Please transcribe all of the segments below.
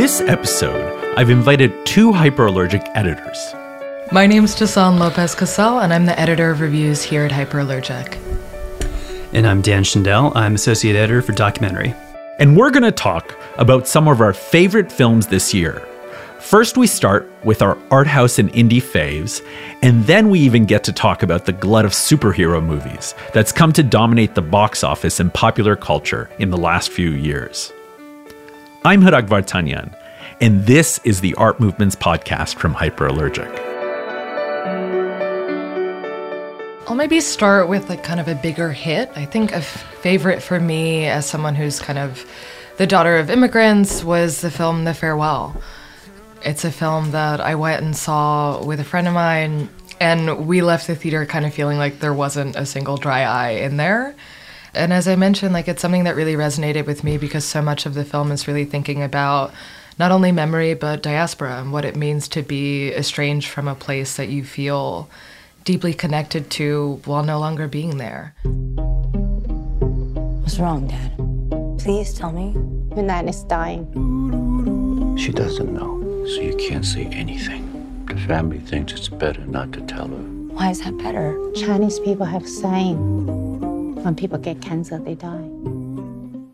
This episode, I've invited two hyperallergic editors. My name's Dessane Lopez Cassell, and I'm the editor of reviews here at Hyperallergic. And I'm Dan Schindel. I'm associate editor for documentary. And we're going to talk about some of our favorite films this year. First, we start with our art house and indie faves, and then we even get to talk about the glut of superhero movies that's come to dominate the box office and popular culture in the last few years. I'm Hrag Vartanian, and this is the Art Movements podcast from Hyperallergic. I'll maybe start with like kind of a bigger hit. I think a favorite for me as someone who's kind of the daughter of immigrants was the film The Farewell. It's a film that I went and saw with a friend of mine, and we left the theater kind of feeling like there wasn't a single dry eye in there. And as I mentioned, like it's something that really resonated with me because so much of the film is really thinking about not only memory but diaspora and what it means to be estranged from a place that you feel deeply connected to while no longer being there. What's wrong, Dad? Please tell me. Your is dying. She doesn't know, so you can't say anything. The family thinks it's better not to tell her. Why is that better? Chinese people have saying when people get cancer, they die.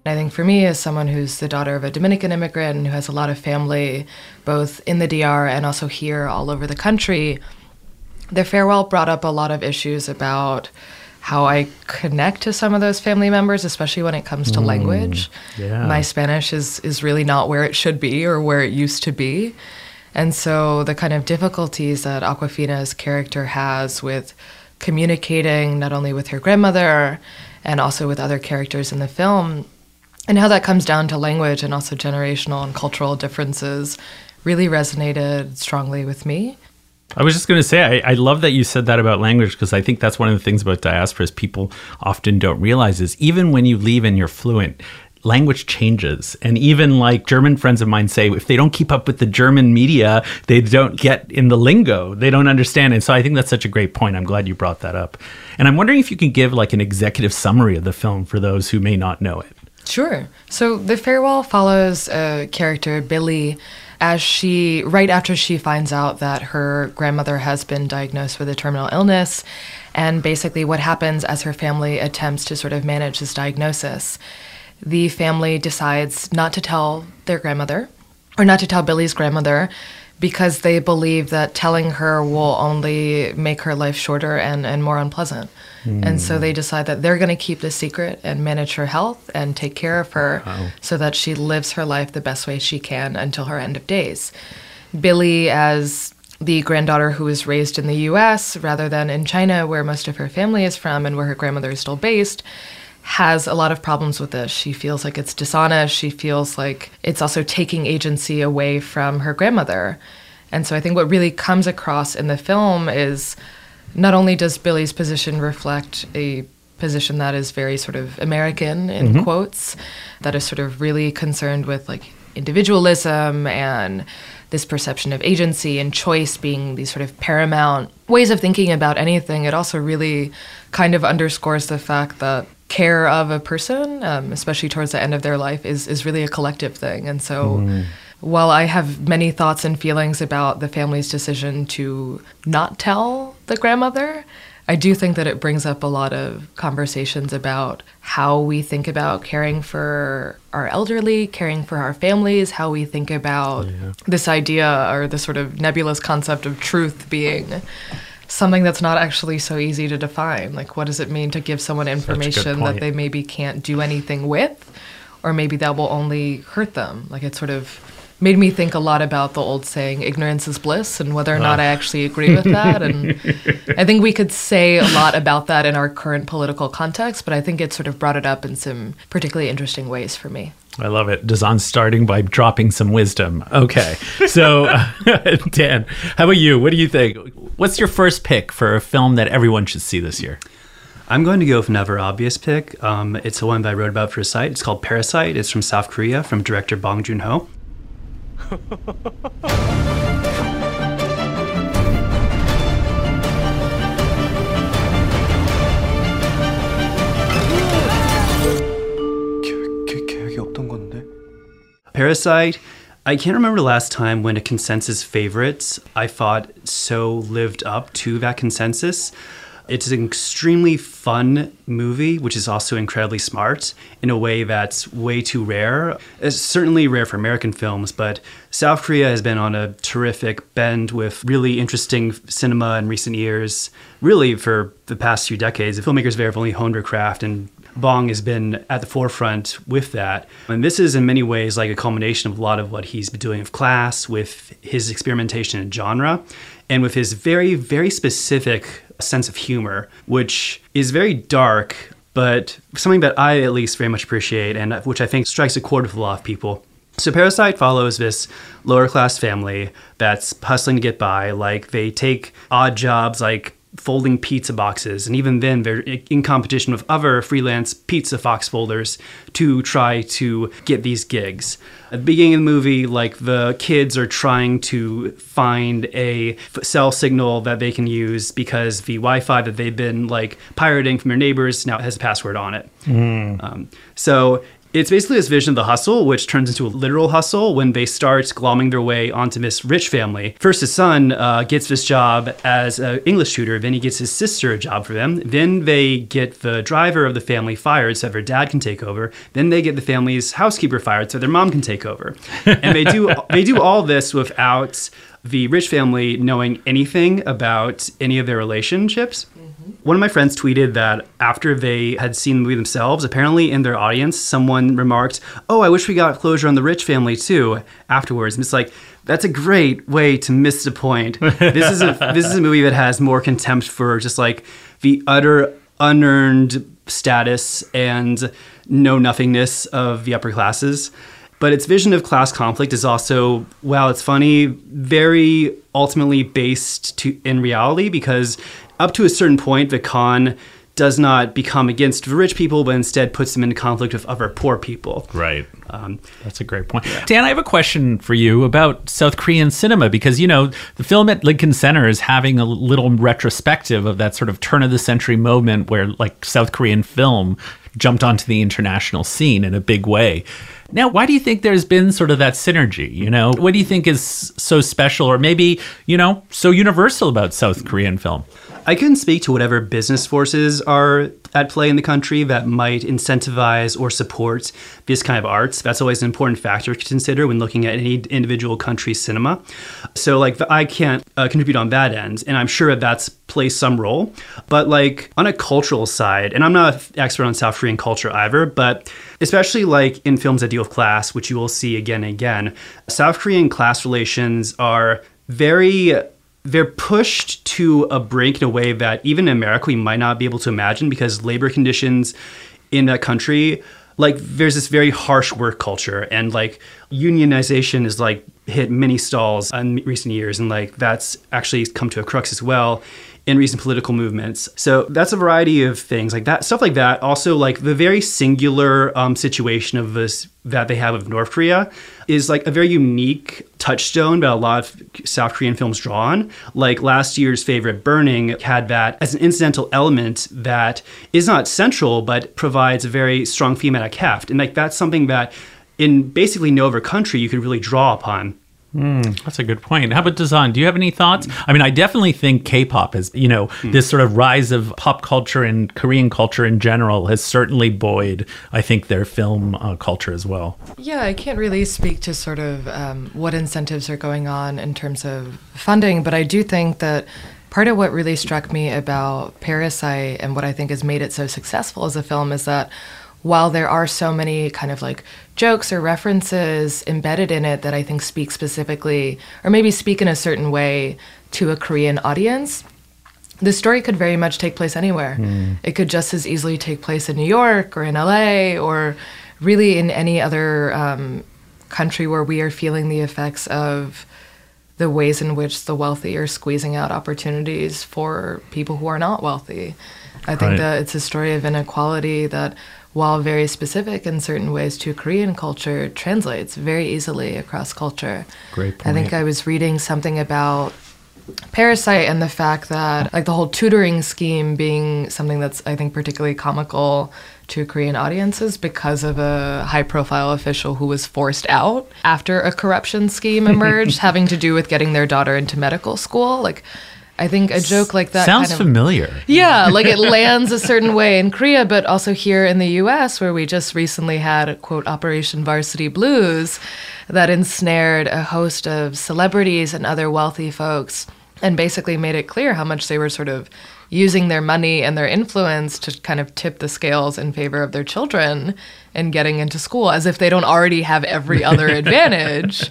I think for me, as someone who's the daughter of a Dominican immigrant and who has a lot of family both in the DR and also here all over the country, the farewell brought up a lot of issues about how I connect to some of those family members, especially when it comes to mm, language. yeah. My Spanish is, is really not where it should be or where it used to be. And so the kind of difficulties that Awkwafina's character has with communicating not only with her grandmother and also with other characters in the film, and how that comes down to language and also generational and cultural differences really resonated strongly with me. I was just going to say, I, I love that you said that about language because I think that's one of the things about diasporas people often don't realize is even when you leave and you're fluent, language changes. And even like German friends of mine say, if they don't keep up with the German media, they don't get in the lingo, they don't understand. And so I think that's such a great point. I'm glad you brought that up. And I'm wondering if you can give like an executive summary of the film for those who may not know it. Sure. So the farewell follows a character, Billy, as she, right after she finds out that her grandmother has been diagnosed with a terminal illness, and basically what happens as her family attempts to sort of manage this diagnosis. The family decides not to tell their grandmother, or not to tell Billy's grandmother, because they believe that telling her will only make her life shorter and, and more unpleasant. And so they decide that they're going to keep the secret and manage her health and take care of her so that she lives her life the best way she can until her end of days. Billy, as the granddaughter who was raised in the US rather than in China, where most of her family is from and where her grandmother is still based, has a lot of problems with this. She feels like it's dishonest. She feels like it's also taking agency away from her grandmother. And so I think what really comes across in the film is not only does Billy's position reflect a position that is very sort of American in mm-hmm. quotes, that is sort of really concerned with like individualism and this perception of agency and choice being these sort of paramount ways of thinking about anything. It also really kind of underscores the fact that care of a person, um, especially towards the end of their life, is is really a collective thing. And so, while I have many thoughts and feelings about the family's decision to not tell the grandmother, I do think that it brings up a lot of conversations about how we think about caring for our elderly, caring for our families, how we think about this idea or this sort of nebulous concept of truth being something that's not actually so easy to define. Like, what does it mean to give someone information that they maybe can't do anything with, or maybe that will only hurt them? Like, it sort of made me think a lot about the old saying, ignorance is bliss, and whether or not I actually agree with that. And I think we could say a lot about that in our current political context, but I think it sort of brought it up in some particularly interesting ways for me. I love it. Dessane starting by dropping some wisdom. Okay. So, uh, Dan, how about you? What do you think? What's your first pick for a film that everyone should see this year? I'm going to go with another obvious pick. Um, it's the one that I wrote about for a site. It's called Parasite. It's from South Korea, from director Bong Joon Ho. Parasite I can't remember last time when a consensus favorite I thought so lived up to that consensus. It's an extremely fun movie, which is also incredibly smart in a way that's way too rare. It's certainly rare for American films, but South Korea has been on a terrific bend with really interesting cinema in recent years. Really, for the past few decades, the filmmakers there have only honed their craft and Bong has been at the forefront with that. And this is in many ways like a culmination of a lot of what he's been doing with class, with his experimentation in genre, and with his very, very specific sense of humor, which is very dark, but something that I at least very much appreciate and which I think strikes a chord with a lot of people. So Parasite follows this lower class family that's hustling to get by. Like they take odd jobs like folding pizza boxes. And even then, they're in competition with other freelance pizza fox folders to try to get these gigs. At the beginning of the movie, like the kids are trying to find a cell signal that they can use because the Wi-Fi that they've been like pirating from their neighbors now has a password on it. Mm. Um, so it's basically this vision of the hustle, which turns into a literal hustle when they start glomming their way onto this rich family. First, his son uh, gets this job as an English tutor. Then he gets his sister a job for them. Then they get the driver of the family fired so their dad can take over. Then they get the family's housekeeper fired so their mom can take over. And they do they do all this without the rich family knowing anything about any of their relationships. One of my friends tweeted that after they had seen the movie themselves, apparently in their audience, someone remarked, Oh, I wish we got closure on the rich family too afterwards. And it's like, that's a great way to miss the point. This is a this is a movie that has more contempt for just like the utter unearned status and know nothingness of the upper classes. But its vision of class conflict is also, while it's funny, very ultimately based to in reality because up to a certain point, the con does not become against the rich people, but instead puts them into conflict with other poor people. Right. Um, That's a great point. Yeah. Dan, I have a question for you about South Korean cinema because, you know, the film at Lincoln Center is having a little retrospective of that sort of turn of the century moment where, like, South Korean film jumped onto the international scene in a big way. Now, why do you think there's been sort of that synergy? You know, what do you think is so special or maybe, you know, so universal about South Korean film? I couldn't speak to whatever business forces are at play in the country that might incentivize or support this kind of arts. That's always an important factor to consider when looking at any individual country's cinema. So, like, I can't uh, contribute on that end, and I'm sure that that's plays some role. But, like, on a cultural side, and I'm not an expert on South Korean culture either, but especially like in films that deal with class, which you will see again and again, South Korean class relations are very they're pushed to a brink in a way that even in America we might not be able to imagine because labor conditions in that country like there's this very harsh work culture and like unionization is like hit many stalls in recent years and like that's actually come to a crux as well in recent political movements. So that's a variety of things like that, stuff like that. Also, like the very singular um, situation of this that they have of North Korea is like a very unique touchstone that a lot of South Korean films draw on. Like last year's favorite, Burning, had that as an incidental element that is not central but provides a very strong thematic heft, and like that's something that in basically no other country you could really draw upon. Mm, that's a good point. How about Dessane? Do you have any thoughts? I mean, I definitely think K-pop is, you know, mm. this sort of rise of pop culture and Korean culture in general has certainly buoyed, I think, their film uh, culture as well. Yeah, I can't really speak to sort of um, what incentives are going on in terms of funding, but I do think that part of what really struck me about Parasite and what I think has made it so successful as a film is that while there are so many kind of like jokes or references embedded in it that I think speak specifically, or maybe speak in a certain way to a Korean audience, the story could very much take place anywhere. Mm. It could just as easily take place in New York or in LA or really in any other um, country where we are feeling the effects of the ways in which the wealthy are squeezing out opportunities for people who are not wealthy. I think right. that it's a story of inequality that while very specific in certain ways to Korean culture, translates very easily across culture. Great point. I think I was reading something about Parasite and the fact that like the whole tutoring scheme being something that's I think particularly comical to Korean audiences because of a high profile official who was forced out after a corruption scheme emerged having to do with getting their daughter into medical school like I think a joke like that Sounds kind of, familiar. yeah, like it lands a certain way in Korea, but also here in the US, where we just recently had, quote, Operation Varsity Blues that ensnared a host of celebrities and other wealthy folks and basically made it clear how much they were sort of using their money and their influence to kind of tip the scales in favor of their children and getting into school as if they don't already have every other advantage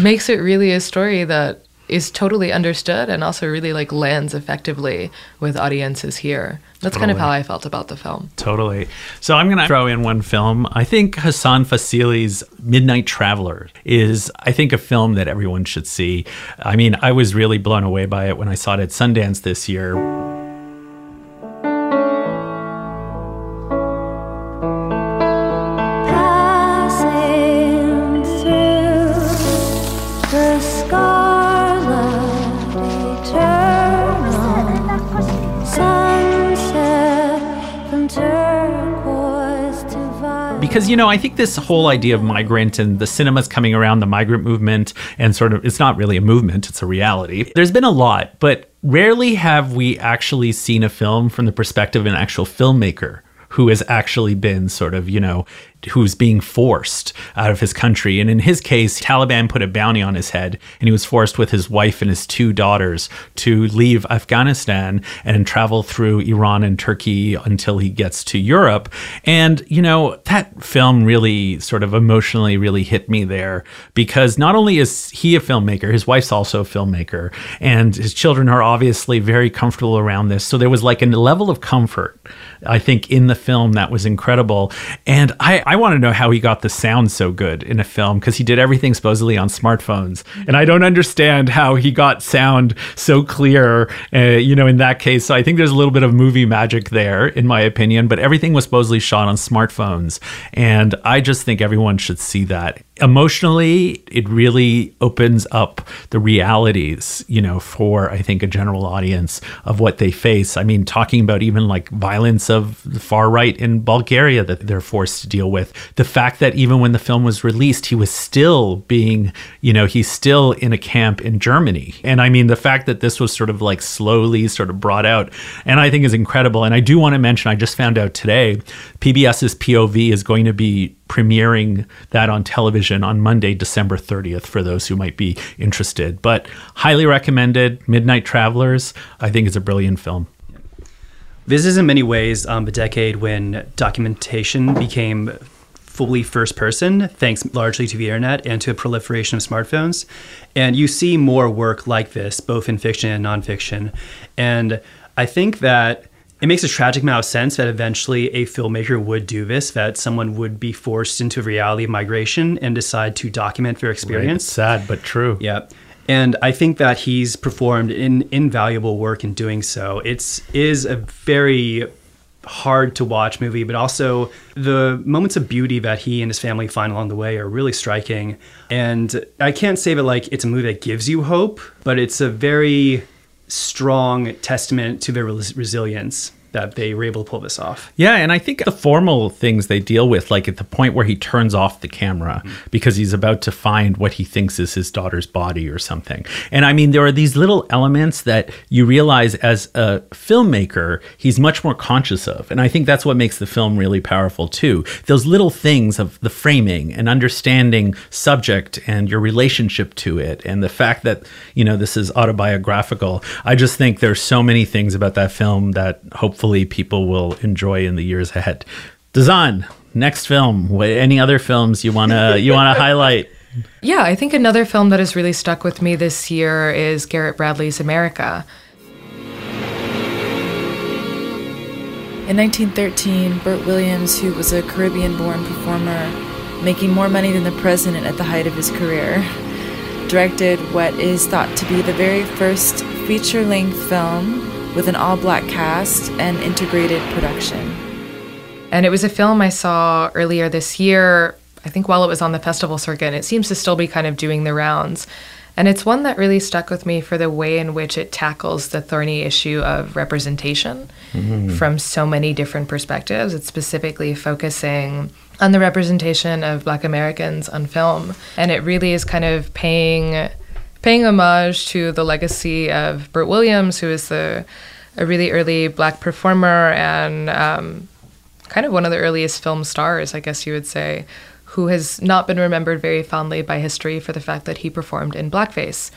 makes it really a story that is totally understood and also really like lands effectively with audiences here. That's kind of how I felt about the film. Totally. So I'm going to throw in one film. I think Hassan Fazili's Midnight Traveler is, I think, a film that everyone should see. I mean, I was really blown away by it when I saw it at Sundance this year. Because you know i think this whole idea of migrant and the cinemas coming around the migrant movement and sort of it's not really a movement it's a reality. There's been a lot but rarely have we actually seen a film from the perspective of an actual filmmaker who has actually been sort of you know who's being forced out of his country. And in his case taliban put a bounty on his head and he was forced with his wife and his two daughters to leave afghanistan and travel through iran and turkey until he gets to europe. And you know that film really sort of emotionally really hit me there because not only is he a filmmaker his wife's also a filmmaker and his children are obviously very comfortable around this. So there was like a level of comfort I think in the film that was incredible. And I, I want to know how he got the sound so good in a film because he did everything supposedly on smartphones. And I don't understand how he got sound so clear, uh, you know, in that case. So I think there's a little bit of movie magic there, in my opinion, but everything was supposedly shot on smartphones. And I just think everyone should see that. Emotionally, it really opens up the realities, you know, for I think a general audience of what they face. I mean, talking about even like violence of the far right in Bulgaria that they're forced to deal with. The fact that even when the film was released, he was still being, you know, he's still in a camp in Germany. And I mean, the fact that this was sort of like slowly sort of brought out, and I think is incredible. And I do want to mention, I just found out today, PBS's POV is going to be premiering that on television on Monday, December 30th, for those who might be interested. But highly recommended. Midnight Travelers, I think, is a brilliant film. This is in many ways um, a decade when documentation became fully first person, thanks largely to the internet and to a proliferation of smartphones. And you see more work like this, both in fiction and nonfiction. And I think that it makes a tragic amount of sense that eventually a filmmaker would do this, that someone would be forced into the reality of migration and decide to document their experience. sad, but true. Yeah. And I think that he's performed in invaluable work in doing so. It's is a very hard to watch movie, but also the moments of beauty that he and his family find along the way are really striking. And I can't say that like it's a movie that gives you hope, but it's a very strong testament to their res- resilience that they were able to pull this off. Yeah, and I think the formal things they deal with, like at the point where he turns off the camera because he's about to find what he thinks is his daughter's body or something. And I mean, there are these little elements that you realize as a filmmaker, he's much more conscious of. And I think that's what makes the film really powerful too. Those little things of the framing and understanding subject and your relationship to it and the fact that, you know, this is autobiographical. I just think there's so many things about that film that hopefully people will enjoy in the years ahead. Dessane, next film. What, any other films you wanna you wanna highlight? Yeah, I think another film that has really stuck with me this year is Garrett Bradley's America. In 1913, Bert Williams, who was a Caribbean born performer, making more money than the president at the height of his career, directed what is thought to be the very first feature length film with an all black cast and integrated production. And it was a film I saw earlier this year, I think while it was on the festival circuit. And it seems to still be kind of doing the rounds. And it's one that really stuck with me for the way in which it tackles the thorny issue of representation mm-hmm. from so many different perspectives. It's specifically focusing on the representation of black Americans on film. And it really is kind of paying paying homage to the legacy of Bert Williams, who is the a really early black performer and um, kind of one of the earliest film stars, I guess you would say, who has not been remembered very fondly by history for the fact that he performed in blackface.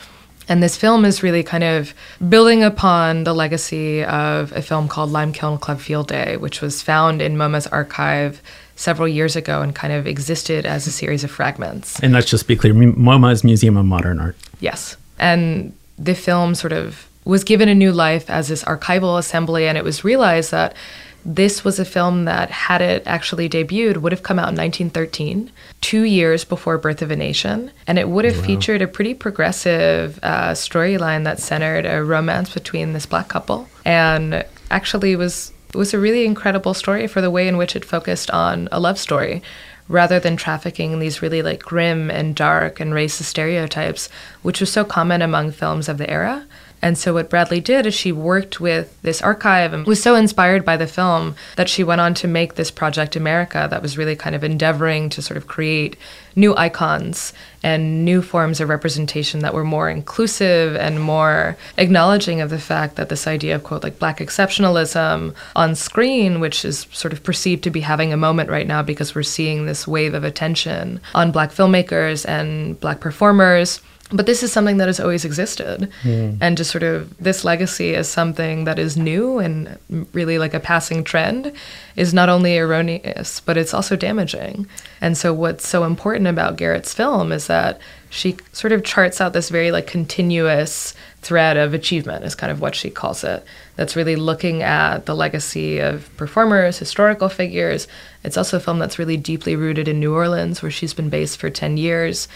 And this film is really kind of building upon the legacy of a film called Limekiln Club Field Day, which was found in MoMA's archive several years ago and kind of existed as a series of fragments. And let's just be clear MoMA's Museum of Modern Art. Yes. And the film sort of was given a new life as this archival assembly, and it was realized that this was a film that, had it actually debuted, would have come out in 1913, two years before Birth of a Nation. And it would have wow. featured a pretty progressive uh, storyline that centered a romance between this black couple. And actually was was a really incredible story for the way in which it focused on a love story rather than trafficking these really like grim and dark and racist stereotypes, which was so common among films of the era. And so what Bradley did is she worked with this archive and was so inspired by the film that she went on to make this Project America that was really kind of endeavoring to sort of create new icons and new forms of representation that were more inclusive and more acknowledging of the fact that this idea of quote like black exceptionalism on screen which is sort of perceived to be having a moment right now because we're seeing this wave of attention on black filmmakers and black performers but this is something that has always existed. Mm. and just sort of this legacy is something that is new and really like a passing trend is not only erroneous but it's also damaging. And so what's so important about garrett's film is that she sort of charts out this very like continuous thread of achievement is kind of what she calls it. That's really looking at the legacy of performers historical figures. It's also a film that's really deeply rooted in new orleans where she's been based for 10 years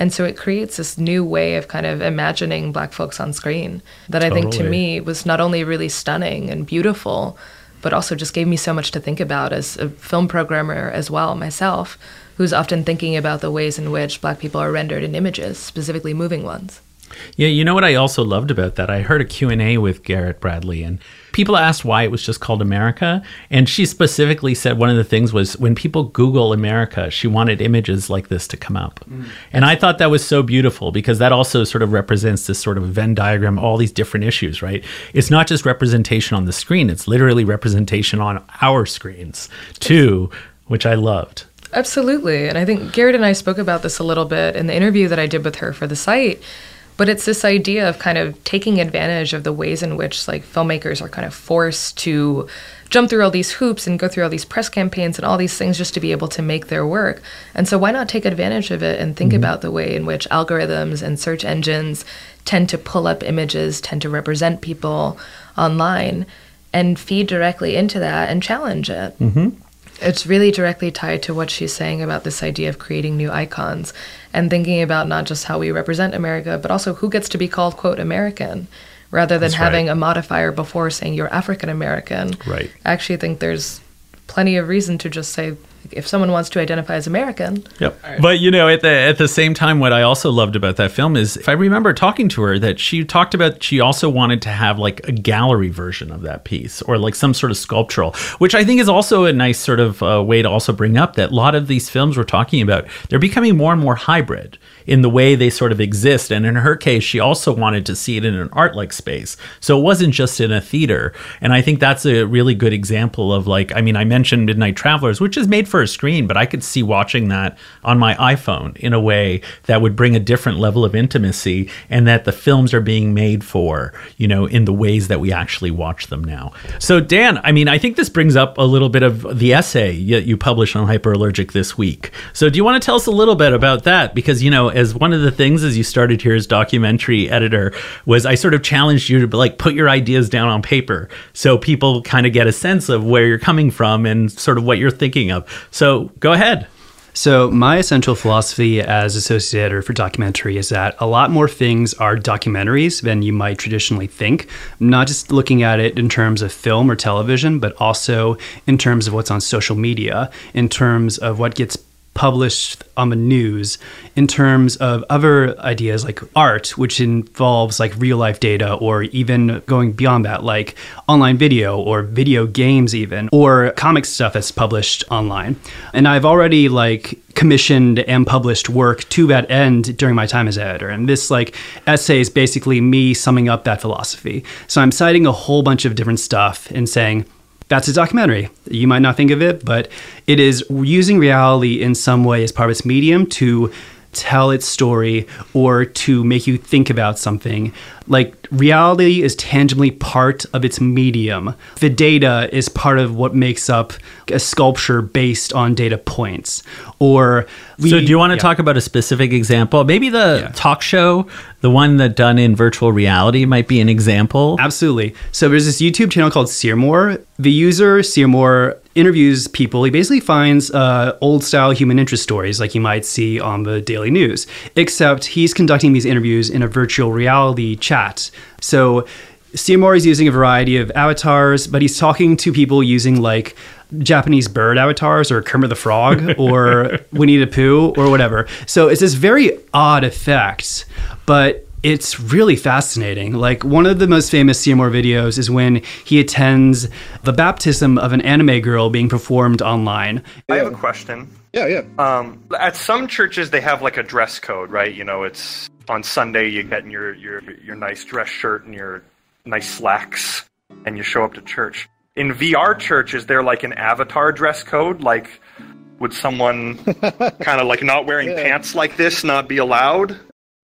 and so it creates this new way of kind of imagining black folks on screen that totally. I think to me was not only really stunning and beautiful, but also just gave me so much to think about as a film programmer as well myself, who's often thinking about the ways in which black people are rendered in images, specifically moving ones. Yeah, you know what I also loved about that? I heard a Q&A with Garrett Bradley and people asked why it was just called America, and she specifically said one of the things was when people Google America, she wanted images like this to come up. Mm. And I thought that was so beautiful because that also sort of represents this sort of Venn diagram, all these different issues, right? It's not just representation on the screen, it's literally representation on our screens too, which I loved. Absolutely. And I think Garrett and I spoke about this a little bit in the interview that I did with her for the site but it's this idea of kind of taking advantage of the ways in which like filmmakers are kind of forced to jump through all these hoops and go through all these press campaigns and all these things just to be able to make their work. And so why not take advantage of it and think mm-hmm. about the way in which algorithms and search engines tend to pull up images, tend to represent people online and feed directly into that and challenge it. Mm-hmm. It's really directly tied to what she's saying about this idea of creating new icons and thinking about not just how we represent America, but also who gets to be called, quote, American, rather than That's having right. a modifier before saying you're African American. Right. I actually think there's plenty of reason to just say if someone wants to identify as American. Yep. Right. But you know, at the at the same time, what I also loved about that film is, if I remember talking to her, that she talked about she also wanted to have like a gallery version of that piece or like some sort of sculptural, which I think is also a nice sort of uh, way to also bring up that a lot of these films we're talking about, they're becoming more and more hybrid in the way they sort of exist. And in her case, she also wanted to see it in an art like space. So it wasn't just in a theater. And I think that's a really good example of like, I mean, I mentioned Midnight Travelers, which is made for a screen, but I could see watching that on my iPhone in a way that would bring a different level of intimacy and that the films are being made for, you know, in the ways that we actually watch them now. So, Dan, I mean, I think this brings up a little bit of the essay that you published on hyperallergic this week. So, do you want to tell us a little bit about that? Because, you know, as one of the things as you started here as documentary editor was I sort of challenged you to like put your ideas down on paper so people kind of get a sense of where you're coming from and sort of what you're thinking of. So go ahead. So, my essential philosophy as associate editor for documentary is that a lot more things are documentaries than you might traditionally think. Not just looking at it in terms of film or television, but also in terms of what's on social media, in terms of what gets published on the news in terms of other ideas like art, which involves like real life data, or even going beyond that, like online video or video games, even, or comic stuff that's published online. And I've already like commissioned and published work to that end during my time as editor. And this like essay is basically me summing up that philosophy. So I'm citing a whole bunch of different stuff and saying, that's a documentary. You might not think of it, but it is using reality in some way as part of its medium to tell its story or to make you think about something. Like reality is tangibly part of its medium. The data is part of what makes up a sculpture based on data points. Or we, so, do you want to yeah. talk about a specific example? Maybe the Yeah. talk show, the one that done in virtual reality, might be an example. Absolutely. So there's this YouTube channel called Syrmor. The user Syrmor interviews people. He basically finds uh, old style human interest stories like you might see on the daily news, except he's conducting these interviews in a virtual reality chat. So Syrmor is using a variety of avatars, but he's talking to people using like Japanese bird avatars or Kermit the Frog or Winnie the Pooh or whatever. So it's this very odd effect, but it's really fascinating. Like one of the most famous Syrmor videos is when he attends the baptism of an anime girl being performed online. I have a question. Yeah, yeah. Um, at some churches, they have like a dress code, right? You know, it's on Sunday you get in your your your nice dress shirt and your nice slacks, and you show up to church. In VR church, is there like an avatar dress code. Like, would someone kind of like not wearing pants like this not be allowed?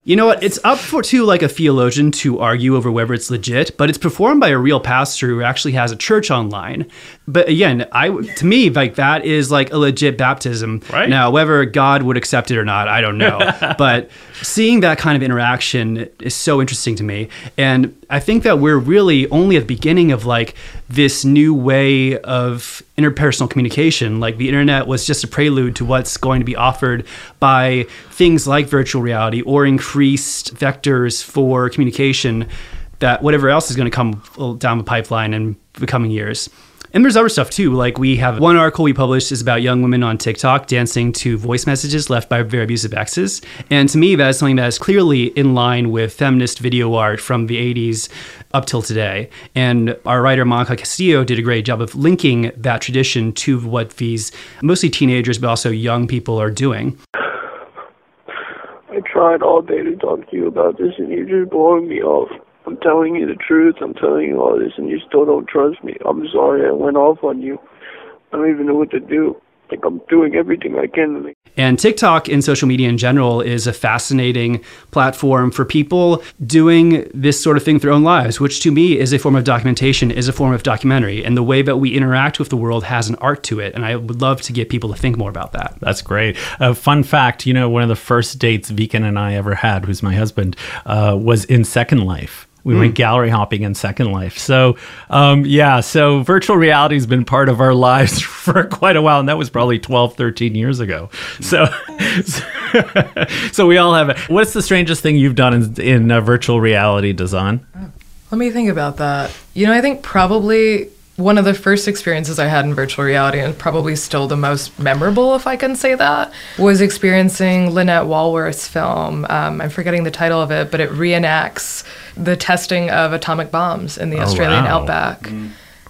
You know what? It's up for to like a theologian to argue over whether it's legit, but it's performed by a real pastor who actually has a church online. But again, I to me like that is like a legit baptism. Right. Now, whether God would accept it or not, I don't know. but seeing that kind of interaction is so interesting to me, and I think that we're really only at the beginning of like this new way of interpersonal communication. Like the internet was just a prelude to what's going to be offered by things like virtual reality or increased vectors for communication that whatever else is going to come down the pipeline in the coming years. And there's other stuff too. Like we have one article we published is about young women on TikTok dancing to voice messages left by very abusive exes. And to me, that is something that is clearly in line with feminist video art from the 80s up till today. And our writer Monica Castillo did a great job of linking that tradition to what these mostly teenagers, but also young people are doing. I tried all day to talk to you about this, and you're just blowing me off. I'm telling you the truth. I'm telling you all this, and you still don't trust me. I'm sorry I went off on you. I don't even know what to do. Like I'm doing everything I can to make. And TikTok and social media in general is a fascinating platform for people doing this sort of thing with their own lives, which to me is a form of documentation, is a form of documentary. And the way that we interact with the world has an art to it. And I would love to get people to think more about that. That's great. A fun fact, you know, one of the first dates Viken and I ever had, who's my husband, uh, was in Second Life. We went gallery hopping in Second Life. So, um, yeah, so virtual reality has been part of our lives for quite a while. And that was probably 12, 13 years ago. So, so we all have it. What's the strangest thing you've done in, in uh, virtual reality, Dessane? Let me think about that. You know, I think probably one of the first experiences I had in virtual reality, and probably still the most memorable, if I can say that, was experiencing Lynette Wallworth's film. Um, I'm forgetting the title of it, but it reenacts the testing of atomic bombs in the Oh, Australian wow. outback.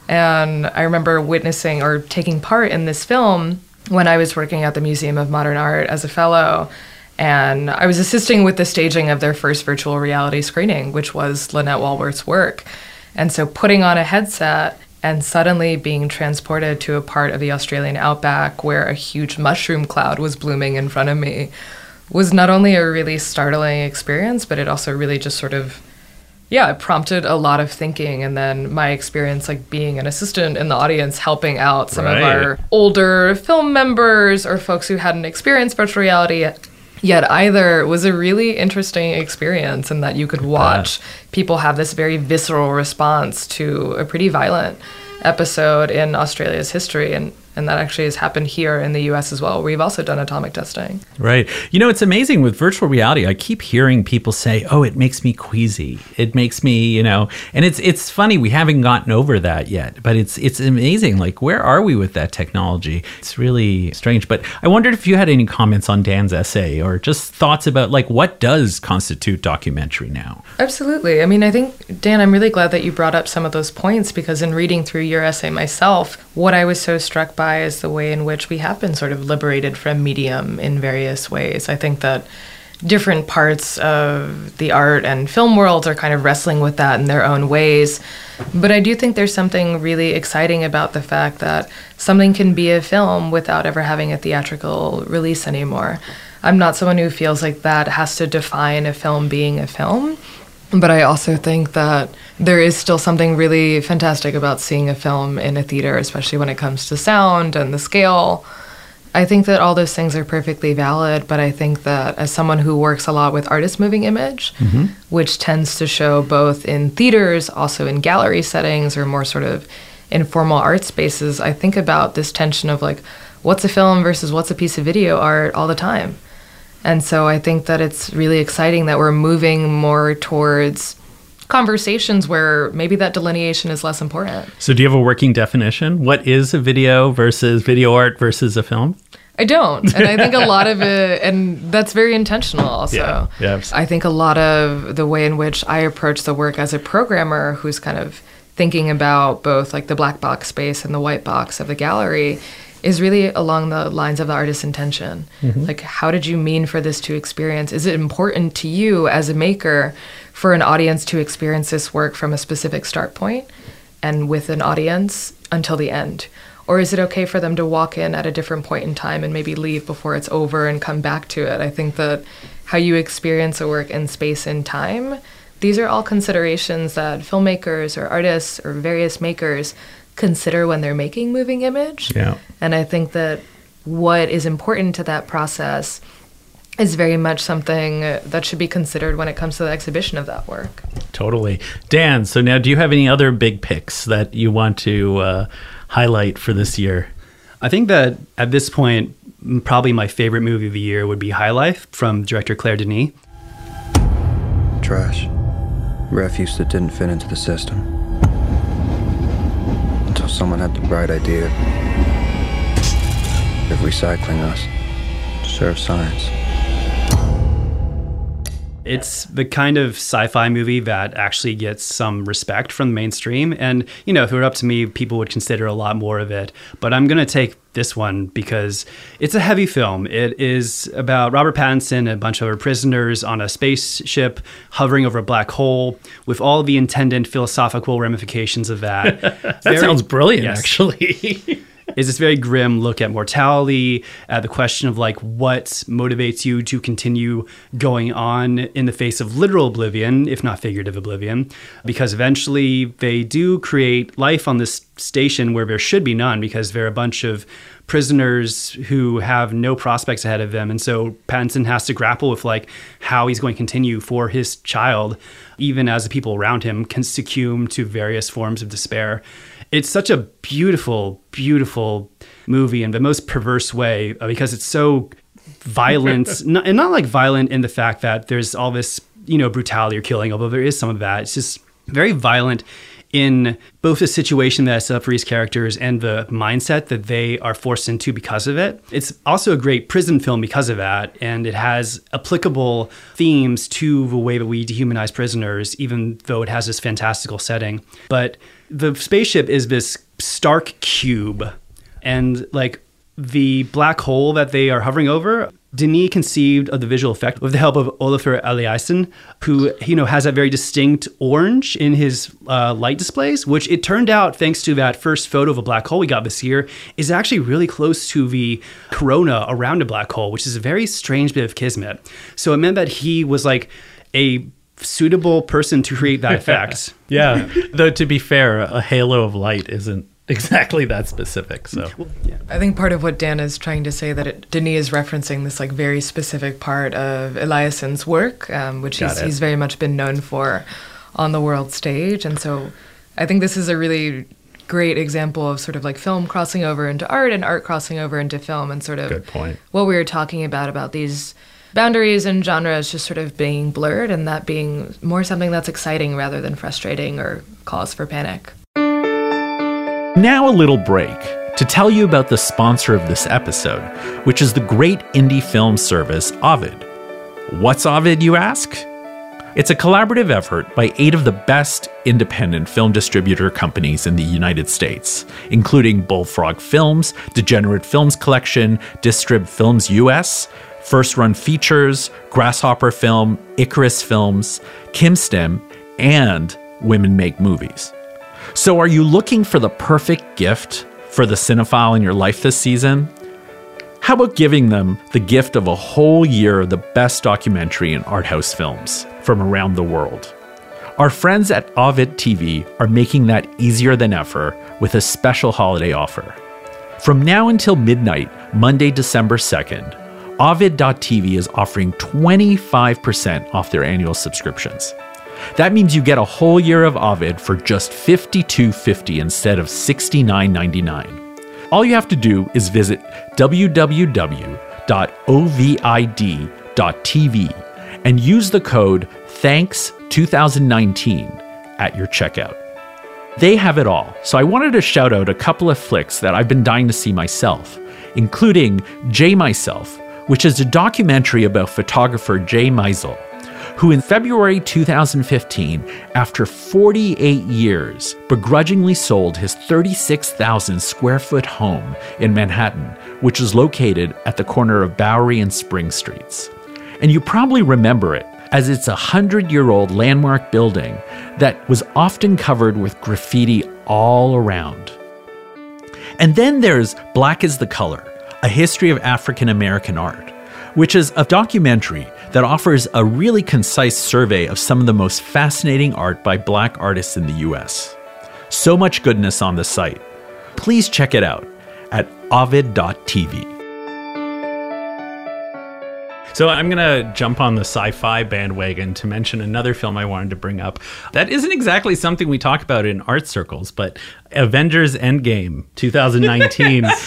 And I remember witnessing or taking part in this film when I was working at the Museum of Modern Art as a fellow. And I was assisting with the staging of their first virtual reality screening, which was Lynette Wallworth's work. And so putting on a headset and suddenly being transported to a part of the Australian outback where a huge mushroom cloud was blooming in front of me was not only a really startling experience, but it also really just sort of yeah, it prompted a lot of thinking. And then my experience, like being an assistant in the audience, helping out some Right. of our older film members or folks who hadn't experienced virtual reality yet either, was a really interesting experience. And that you could watch people have this very visceral response to a pretty violent episode in Australia's history. And And that actually has happened here in the US as well. We've also done atomic testing. Right. You know, it's amazing with virtual reality. I keep hearing people say, "Oh, it makes me queasy. It makes me, you know." And it's it's funny we haven't gotten over that yet, but it's it's amazing. Like, where are we with that technology? It's really strange. But I wondered if you had any comments on Dan's essay or just thoughts about like what does constitute documentary now? Absolutely. I mean, I think, Dan, I'm really glad that you brought up some of those points because in reading through your essay myself, what I was so struck by is the way in which we have been sort of liberated from medium in various ways. I think that different parts of the art and film worlds are kind of wrestling with that in their own ways. But I do think there's something really exciting about the fact that something can be a film without ever having a theatrical release anymore. I'm not someone who feels like that has to define a film being a film. But I also think that there is still something really fantastic about seeing a film in a theater, especially when it comes to sound and the scale. I think that all those things are perfectly valid, but I think that as someone who works a lot with artist moving image, Mhm. which tends to show both in theaters, also in gallery settings, or more sort of informal art spaces, I think about this tension of like, what's a film versus what's a piece of video art all the time. And so I think that it's really exciting that we're moving more towards conversations where maybe that delineation is less important. So, do you have a working definition? What is a video versus video art versus a film? I don't. And I think a lot of it, and that's very intentional also. Yeah, yeah. I think a lot of the way in which I approach the work as a programmer who's kind of thinking about both like the black box space and the white box of the gallery is really along the lines of the artist's intention. Mhm. Like, how did you mean for this to experience? Is it important to you as a maker for an audience to experience this work from a specific start point and with an audience until the end? Or is it okay for them to walk in at a different point in time and maybe leave before it's over and come back to it? I think that how you experience a work in space and time, these are all considerations that filmmakers or artists or various makers consider when they're making moving image. Yeah. And I think that what is important to that process is very much something that should be considered when it comes to the exhibition of that work. Totally. Dan, so now do you have any other big picks that you want to uh, highlight for this year? I think that at this point, probably my favorite movie of the year would be High Life from director Claire Denis. Trash. Refuse that didn't fit into the system. Until someone had the bright idea of recycling us to serve science. It's the kind of sci-fi movie that actually gets some respect from the mainstream. And, you know, if it were up to me, people would consider a lot more of it. But I'm going to take this one because it's a heavy film. It is about Robert Pattinson and a bunch of other prisoners on a spaceship hovering over a black hole with all the attendant philosophical ramifications of that. That sounds brilliant, actually. is this very grim look at mortality, at the question of like what motivates you to continue going on in the face of literal oblivion, if not figurative oblivion, because eventually they do create life on this station where there should be none because there are a bunch of prisoners who have no prospects ahead of them. And so Pattinson has to grapple with like how he's going to continue for his child even as the people around him can succumb to various forms of despair it's such a beautiful, beautiful movie in the most perverse way uh, because it's so violent, not, and not like violent in the fact that there's all this, you know, brutality or killing, although there is some of that. It's just very violent in both the situation that it's set up for these characters and the mindset that they are forced into because of it. It's also a great prison film because of that, and it has applicable themes to the way that we dehumanize prisoners, even though it has this fantastical setting. But the spaceship is this stark cube, and like the black hole that they are hovering over. Denis conceived of the visual effect with the help of Olafur Eliasson, who you know has that very distinct orange in his uh, light displays, which it turned out, thanks to that first photo of a black hole we got this year, is actually really close to the corona around a black hole, which is a very strange bit of kismet. So it meant that he was like a suitable person to create that effect. yeah. Though to be fair, a halo of light isn't exactly that specific. So I think part of what Dan is trying to say that it, Denis is referencing this like very specific part of Eliasson's work, um, which he's, he's very much been known for on the world stage, and so I think this is a really great example of sort of like film crossing over into art and art crossing over into film and sort of Good point. what we were talking about about these boundaries and genres just sort of being blurred and that being more something that's exciting rather than frustrating or cause for panic. Now, a little break to tell you about the sponsor of this episode, which is the great indie film service Ovid. What's Ovid, you ask? It's a collaborative effort by eight of the best independent film distributor companies in the United States, including Bullfrog Films, Degenerate Films Collection, Distrib Films US, First Run Features, Grasshopper Film, Icarus Films, KimStim, and Women Make Movies. So, are you looking for the perfect gift for the cinephile in your life this season? How about giving them the gift of a whole year of the best documentary and art house films from around the world? Our friends at Ovid TV are making that easier than ever with a special holiday offer. From now until midnight, Monday, December 2nd, Ovid.tv is offering 25% off their annual subscriptions. That means you get a whole year of Ovid for just $52.50 instead of $69.99. All you have to do is visit www.ovid.tv and use the code THANKS2019 at your checkout. They have it all, so I wanted to shout out a couple of flicks that I've been dying to see myself, including Jay Myself, which is a documentary about photographer Jay Maisel, who in February 2015, after 48 years, begrudgingly sold his 36,000 square foot home in Manhattan, which is located at the corner of Bowery and Spring Streets. And you probably remember it as it's a 100 year old landmark building that was often covered with graffiti all around. And then there's Black is the Color, a history of African American art, which is a documentary that offers a really concise survey of some of the most fascinating art by black artists in the US. So much goodness on the site. Please check it out at ovid.tv. So I'm going to jump on the sci-fi bandwagon to mention another film I wanted to bring up. That isn't exactly something we talk about in art circles, but Avengers Endgame 2019.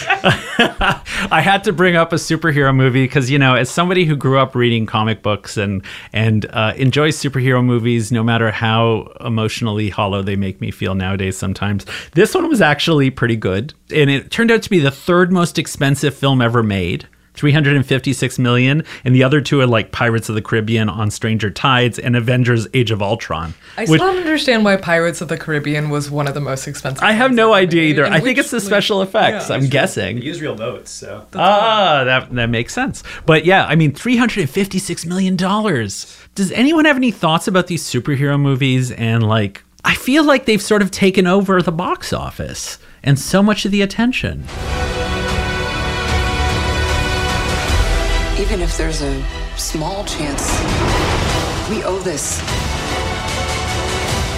I had to bring up a superhero movie because you know, as somebody who grew up reading comic books and and uh, enjoys superhero movies, no matter how emotionally hollow they make me feel nowadays, sometimes this one was actually pretty good, and it turned out to be the third most expensive film ever made. 356 million and the other two are like Pirates of the Caribbean on Stranger Tides and Avengers Age of Ultron. I still don't understand why Pirates of the Caribbean was one of the most expensive. I have no idea either. I think it's the special effects. yeah. I'm guessing. They use real boats, so. Ah, that that makes sense. But yeah, I mean, three hundred and fifty-six million dollars. Does anyone have any thoughts about these superhero movies? And like, I feel like they've sort of taken over the box office and so much of the attention. Even if there's a small chance, we owe this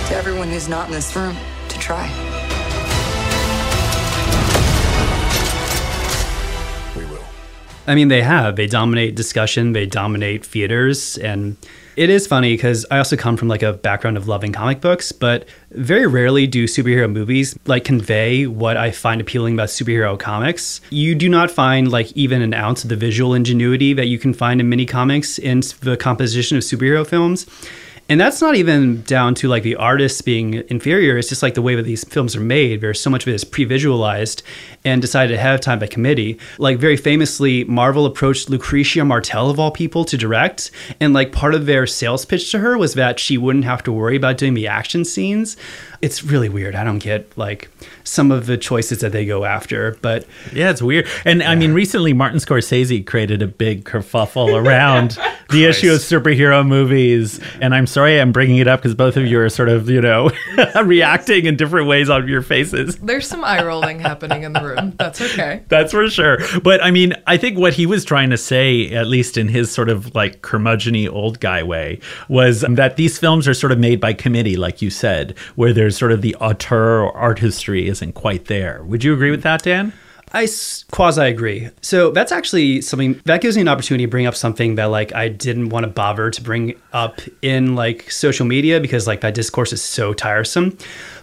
to everyone who's not in this room to try. I mean, they have. They dominate discussion, they dominate theaters. And it is funny because I also come from like a background of loving comic books, but very rarely do superhero movies like convey what I find appealing about superhero comics. You do not find like even an ounce of the visual ingenuity that you can find in many comics in the composition of superhero films. And that's not even down to like the artists being inferior. It's just like the way that these films are made, where so much of it is pre-visualized and decided ahead of time by committee. Like very famously, Marvel approached Lucrecia Martel of all people to direct, and like part of their sales pitch to her was that she wouldn't have to worry about doing the action scenes. It's really weird. I don't get like some of the choices that they go after, but Yeah, it's weird. And I mean, recently Martin Scorsese created a big kerfuffle around the issue of superhero movies. And I'm sorry I'm bringing it up because both of you are sort of, you know, reacting in different ways on your faces. There's some eye rolling happening in the room. That's okay. That's for sure. But I mean, I think what he was trying to say, at least in his sort of like curmudgeony old guy way, was that these films are sort of made by committee, like you said, where there's sort of the auteur or art history isn't quite there. Would you agree with that, Dan? I quasi agree. So that's actually something that gives me an opportunity to bring up something that like I didn't want to bother to bring up in like social media because like that discourse is so tiresome.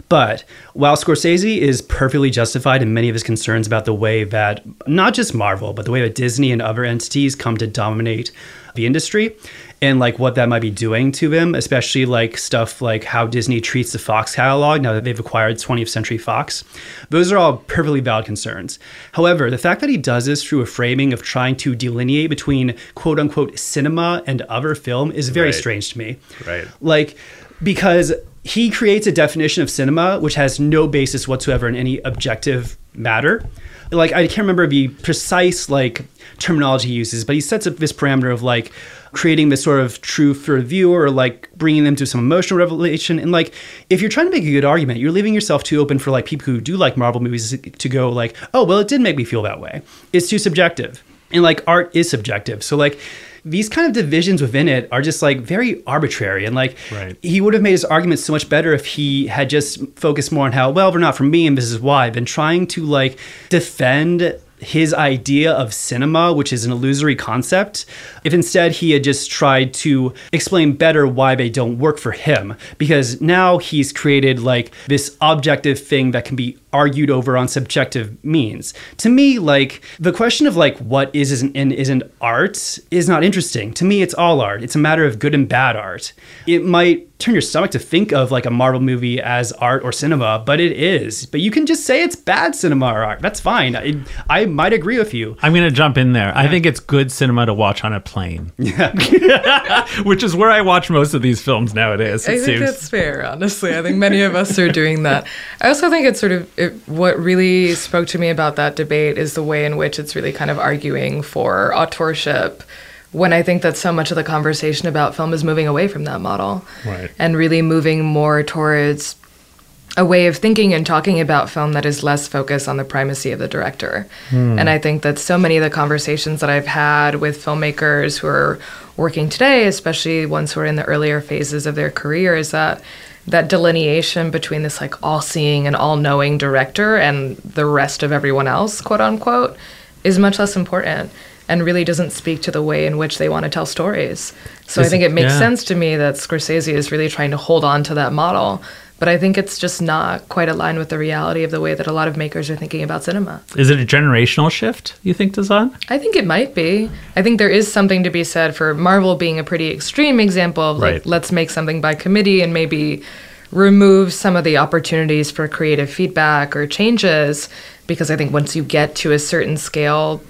But while Scorsese is perfectly justified in many of his concerns about the way that not just Marvel, but the way that Disney and other entities come to dominate the industry and like what that might be doing to them, especially like stuff like how Disney treats the Fox catalog now that they've acquired 20th Century Fox. Those are all perfectly valid concerns. However, the fact that he does this through a framing of trying to delineate between quote unquote cinema and other film is very Right. strange to me. Right. Like, because he creates a definition of cinema which has no basis whatsoever in any objective matter. Like, I can't remember the precise like terminology he uses, but he sets up this parameter of like creating this sort of truth for the viewer or like bringing them to some emotional revelation. And like, if you're trying to make a good argument, you're leaving yourself too open for like people who do like Marvel movies to go like, oh, well, it did make me feel that way. It's too subjective. And like, art is subjective. So like, these kind of divisions within it are just like very arbitrary and like Right. he would have made his argument so much better if he had just focused more on how well they're not for me and this is why than trying to like defend his idea of cinema which is an illusory concept if instead he had just tried to explain better why they don't work for him. Because now he's created like this objective thing that can be argued over on subjective means. To me like the question of like what is and isn't art is not interesting. To me it's all art. It's a matter of good and bad art. It might turn your stomach to think of like a marvel movie as art or cinema but it is but you can just say it's bad cinema or art that's fine i, I might agree with you I'm going to jump in there. I think it's good cinema to watch on a plane. Yeah. Which is where I watch most of these films nowadays. It I think seems. that's fair, honestly. I think many of us are doing that. I also think it's sort of it, what really spoke to me about that debate is the way in which it's really kind of arguing for authorship. When I think that so much of the conversation about film is moving away from that model Right. and really moving more towards a way of thinking and talking about film that is less focused on the primacy of the director. Hmm. And I think that so many of the conversations that I've had with filmmakers who are working today, especially ones who are in the earlier phases of their career, is that that delineation between this like all-seeing and all-knowing director and the rest of everyone else, quote unquote, is much less important and really doesn't speak to the way in which they want to tell stories. So I think it- makes yeah. sense to me that Scorsese is really trying to hold on to that model. But I think it's just not quite aligned with the reality of the way that a lot of makers are thinking about cinema. Is it a generational shift, you think, Dessane? I think it might be. I think there is something to be said for Marvel being a pretty extreme example of like, Right. let's make something by committee and maybe remove some of the opportunities for creative feedback or changes. Because I think once you get to a certain scale,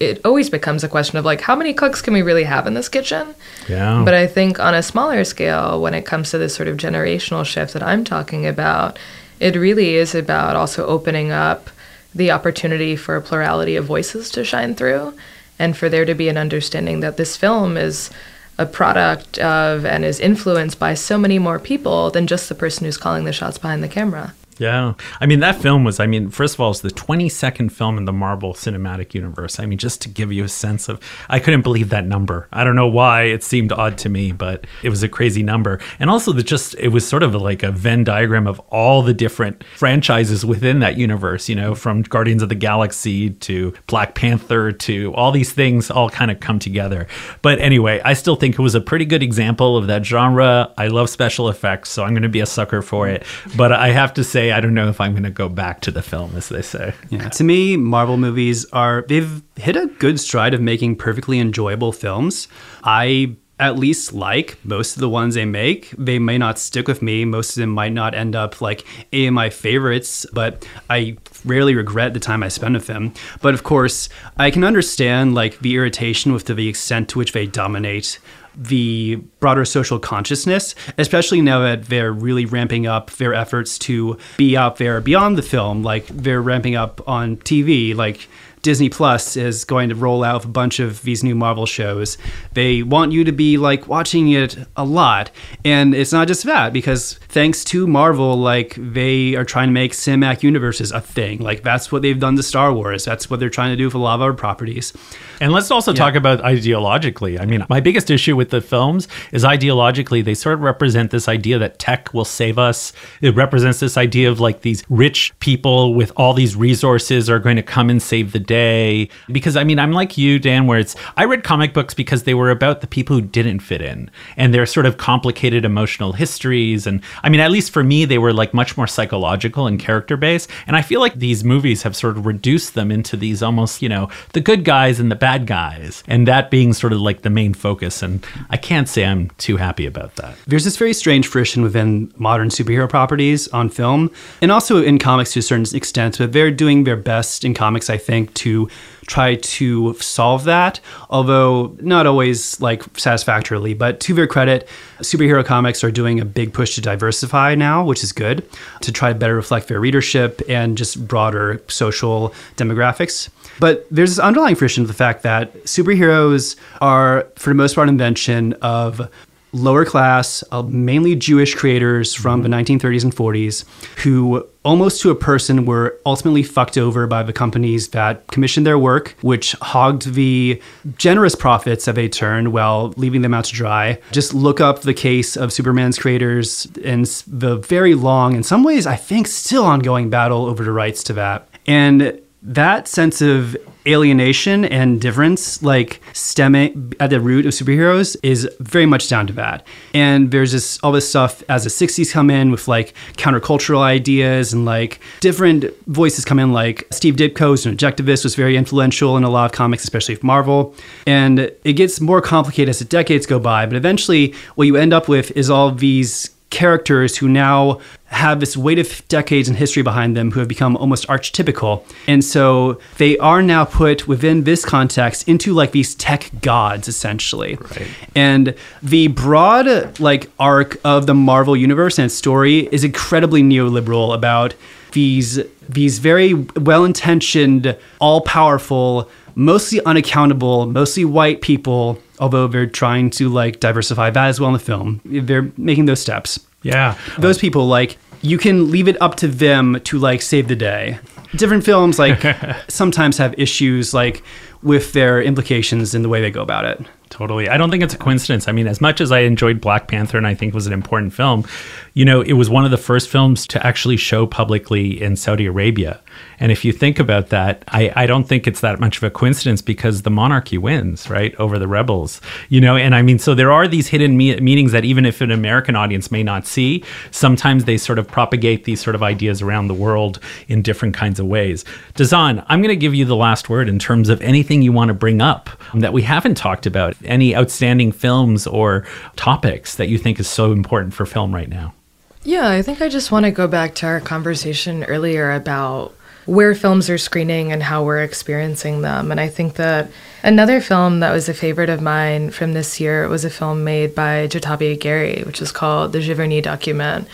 it always becomes a question of like, how many cooks can we really have in this kitchen? Yeah. But I think on a smaller scale, when it comes to this sort of generational shift that I'm talking about, it really is about also opening up the opportunity for a plurality of voices to shine through and for there to be an understanding that this film is a product of and is influenced by so many more people than just the person who's calling the shots behind the camera. Yeah. I mean, that film was, I mean, first of all, it's the 22nd film in the Marvel Cinematic Universe. I mean, just to give you a sense of, I couldn't believe that number. I don't know why it seemed odd to me, but it was a crazy number. And also, the just, it was sort of like a Venn diagram of all the different franchises within that universe, you know, from Guardians of the Galaxy to Black Panther to all these things all kind of come together. But anyway, I still think it was a pretty good example of that genre. I love special effects, so I'm going to be a sucker for it. But I have to say, I don't know if I'm going to go back to the film, as they say. Yeah, to me, Marvel movies are they've hit a good stride of making perfectly enjoyable films. I at least like most of the ones they make. They may not stick with me. Most of them might not end up like any of my favorites, but I rarely regret the time I spend with them. But of course, I can understand like the irritation with the extent to which they dominate the broader social consciousness, especially now that they're really ramping up their efforts to be out there beyond the film. Like they're ramping up on TV, like Disney Plus is going to roll out a bunch of these new Marvel shows. They want you to be like watching it a lot. And it's not just that, because thanks to Marvel, like they are trying to make cinematic universes a thing. Like that's what they've done to Star Wars. That's what they're trying to do with a lot of our properties. And let's also talk about ideologically. I mean, my biggest issue with the films is ideologically, they sort of represent this idea that tech will save us. It represents this idea of like these rich people with all these resources are going to come and save the today. Because I mean, I'm like you, Dan, where it's, I read comic books because they were about the people who didn't fit in and their sort of complicated emotional histories. And I mean, at least for me, they were like much more psychological and character based. And I feel like these movies have sort of reduced them into these almost, you know, the good guys and the bad guys. And that being sort of like the main focus. And I can't say I'm too happy about that. There's this very strange friction within modern superhero properties on film and also in comics to a certain extent, but they're doing their best in comics, I think, to try to solve that, although not always like satisfactorily. But to their credit, superhero comics are doing a big push to diversify now, which is good, to try to better reflect their readership and just broader social demographics. But there's this underlying friction of the fact that superheroes are, for the most part, an invention of lower class, uh, mainly Jewish creators from the 1930s and 40s who almost to a person were ultimately fucked over by the companies that commissioned their work, which hogged the generous profits that they turned while leaving them out to dry. Just look up the case of Superman's creators and the very long, in some ways, I think, still ongoing battle over the rights to that. And that sense of alienation and difference, like stemming at the root of superheroes, is very much down to that. And there's this all this stuff as the '60s come in with like countercultural ideas and like different voices come in. Like Steve Ditko, who's an objectivist, was very influential in a lot of comics, especially Marvel. And it gets more complicated as the decades go by. But eventually, what you end up with is all these characters who now have this weight of decades in history behind them who have become almost archetypical. And so they are now put within this context into like these tech gods essentially. Right. And the broad like arc of the Marvel universe and its story is incredibly neoliberal about these these very well-intentioned, all-powerful, mostly unaccountable, mostly white people although they're trying to like diversify that as well in the film. They're making those steps. Yeah. Those people like you can leave it up to them to like save the day. Different films like sometimes have issues like with their implications in the way they go about it. Totally. I don't think it's a coincidence. I mean, as much as I enjoyed Black Panther and I think was an important film, you know, it was one of the first films to actually show publicly in Saudi Arabia. And if you think about that, I, I don't think it's that much of a coincidence because the monarchy wins, right, over the rebels. You know, and I mean, so there are these hidden me- meanings that even if an American audience may not see, sometimes they sort of propagate these sort of ideas around the world in different kinds of ways. Dessane, I'm going to give you the last word in terms of anything you want to bring up that we haven't talked about, any outstanding films or topics that you think is so important for film right now. Yeah, I think I just want to go back to our conversation earlier about where films are screening and how we're experiencing them. And I think that another film that was a favorite of mine from this year was a film made by Ja'Tovia Gary, which is called The Giverny Document.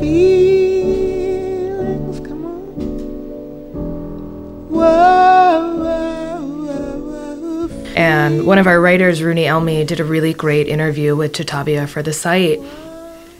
Feelings And one of our writers, Rooney Elmi, did a really great interview with Ja'Tovia for the site,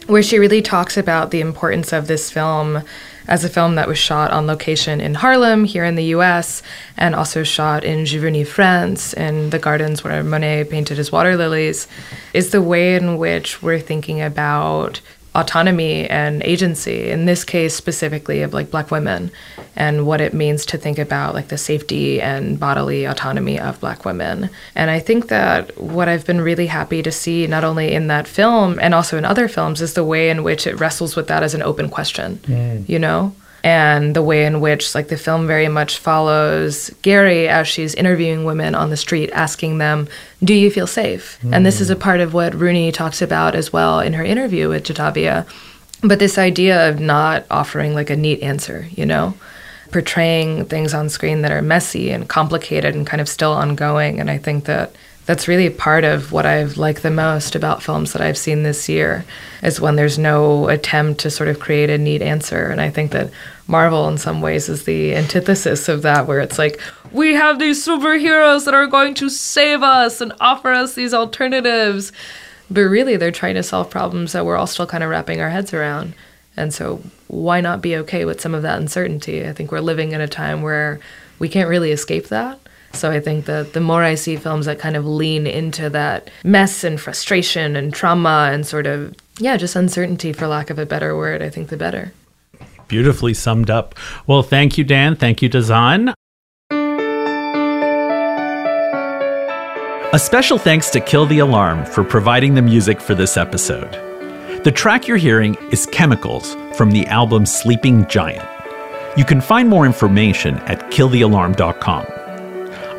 where she really talks about the importance of this film as a film that was shot on location in Harlem, here in the US, and also shot in Giverny, France, in the gardens where Monet painted his water lilies, is the way in which we're thinking about autonomy and agency in this case specifically of like black women and what it means to think about like the safety and bodily autonomy of black women. And i think that what i've been really happy to see not only in that film and also in other films is the way in which it wrestles with that as an open question mm. you know and the way in which like the film very much follows Gary as she's interviewing women on the street asking them do you feel safe? And this is a part of what Rooney talks about as well in her interview with Ja'Tovia. But this idea of not offering like a neat answer you know portraying things on screen that are messy and complicated and kind of still ongoing. And I think that that's really part of what I've liked the most about films that I've seen this year is when there's no attempt to sort of create a neat answer. And I think that Marvel, in some ways, is the antithesis of that, where it's like, we have these superheroes that are going to save us and offer us these alternatives. But really, they're trying to solve problems that we're all still kind of wrapping our heads around. And so, why not be okay with some of that uncertainty? I think we're living in a time where we can't really escape that. So I think that the more I see films that kind of lean into that mess and frustration and trauma and sort of, yeah, just uncertainty, for lack of a better word, I think the better. Beautifully summed up. Well, thank you, Dan. Thank you, Dessane. A special thanks to Kill the Alarm for providing the music for this episode. The track you're hearing is Chemicals from the album Sleeping Giant. You can find more information at killthealarm.com.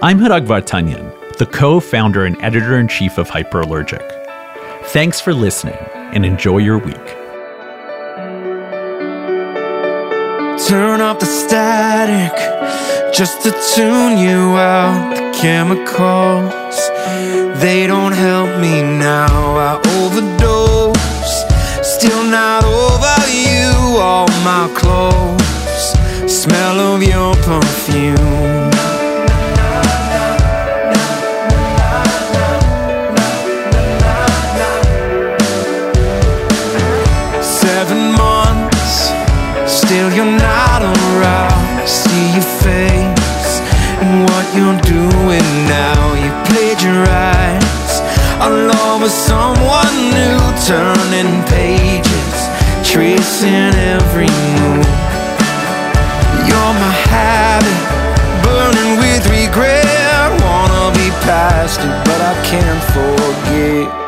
I'm Hrag Vartanian, the co founder and editor in chief of Hyperallergic. Thanks for listening and enjoy your week. Turn off the static just to tune you out. The chemicals, they don't help me now. I overdose, still not over you. All my clothes smell of your perfume. All over someone new, turning pages, tracing every move. You're my habit, burning with regret. Wanna be past it, but I can't forget.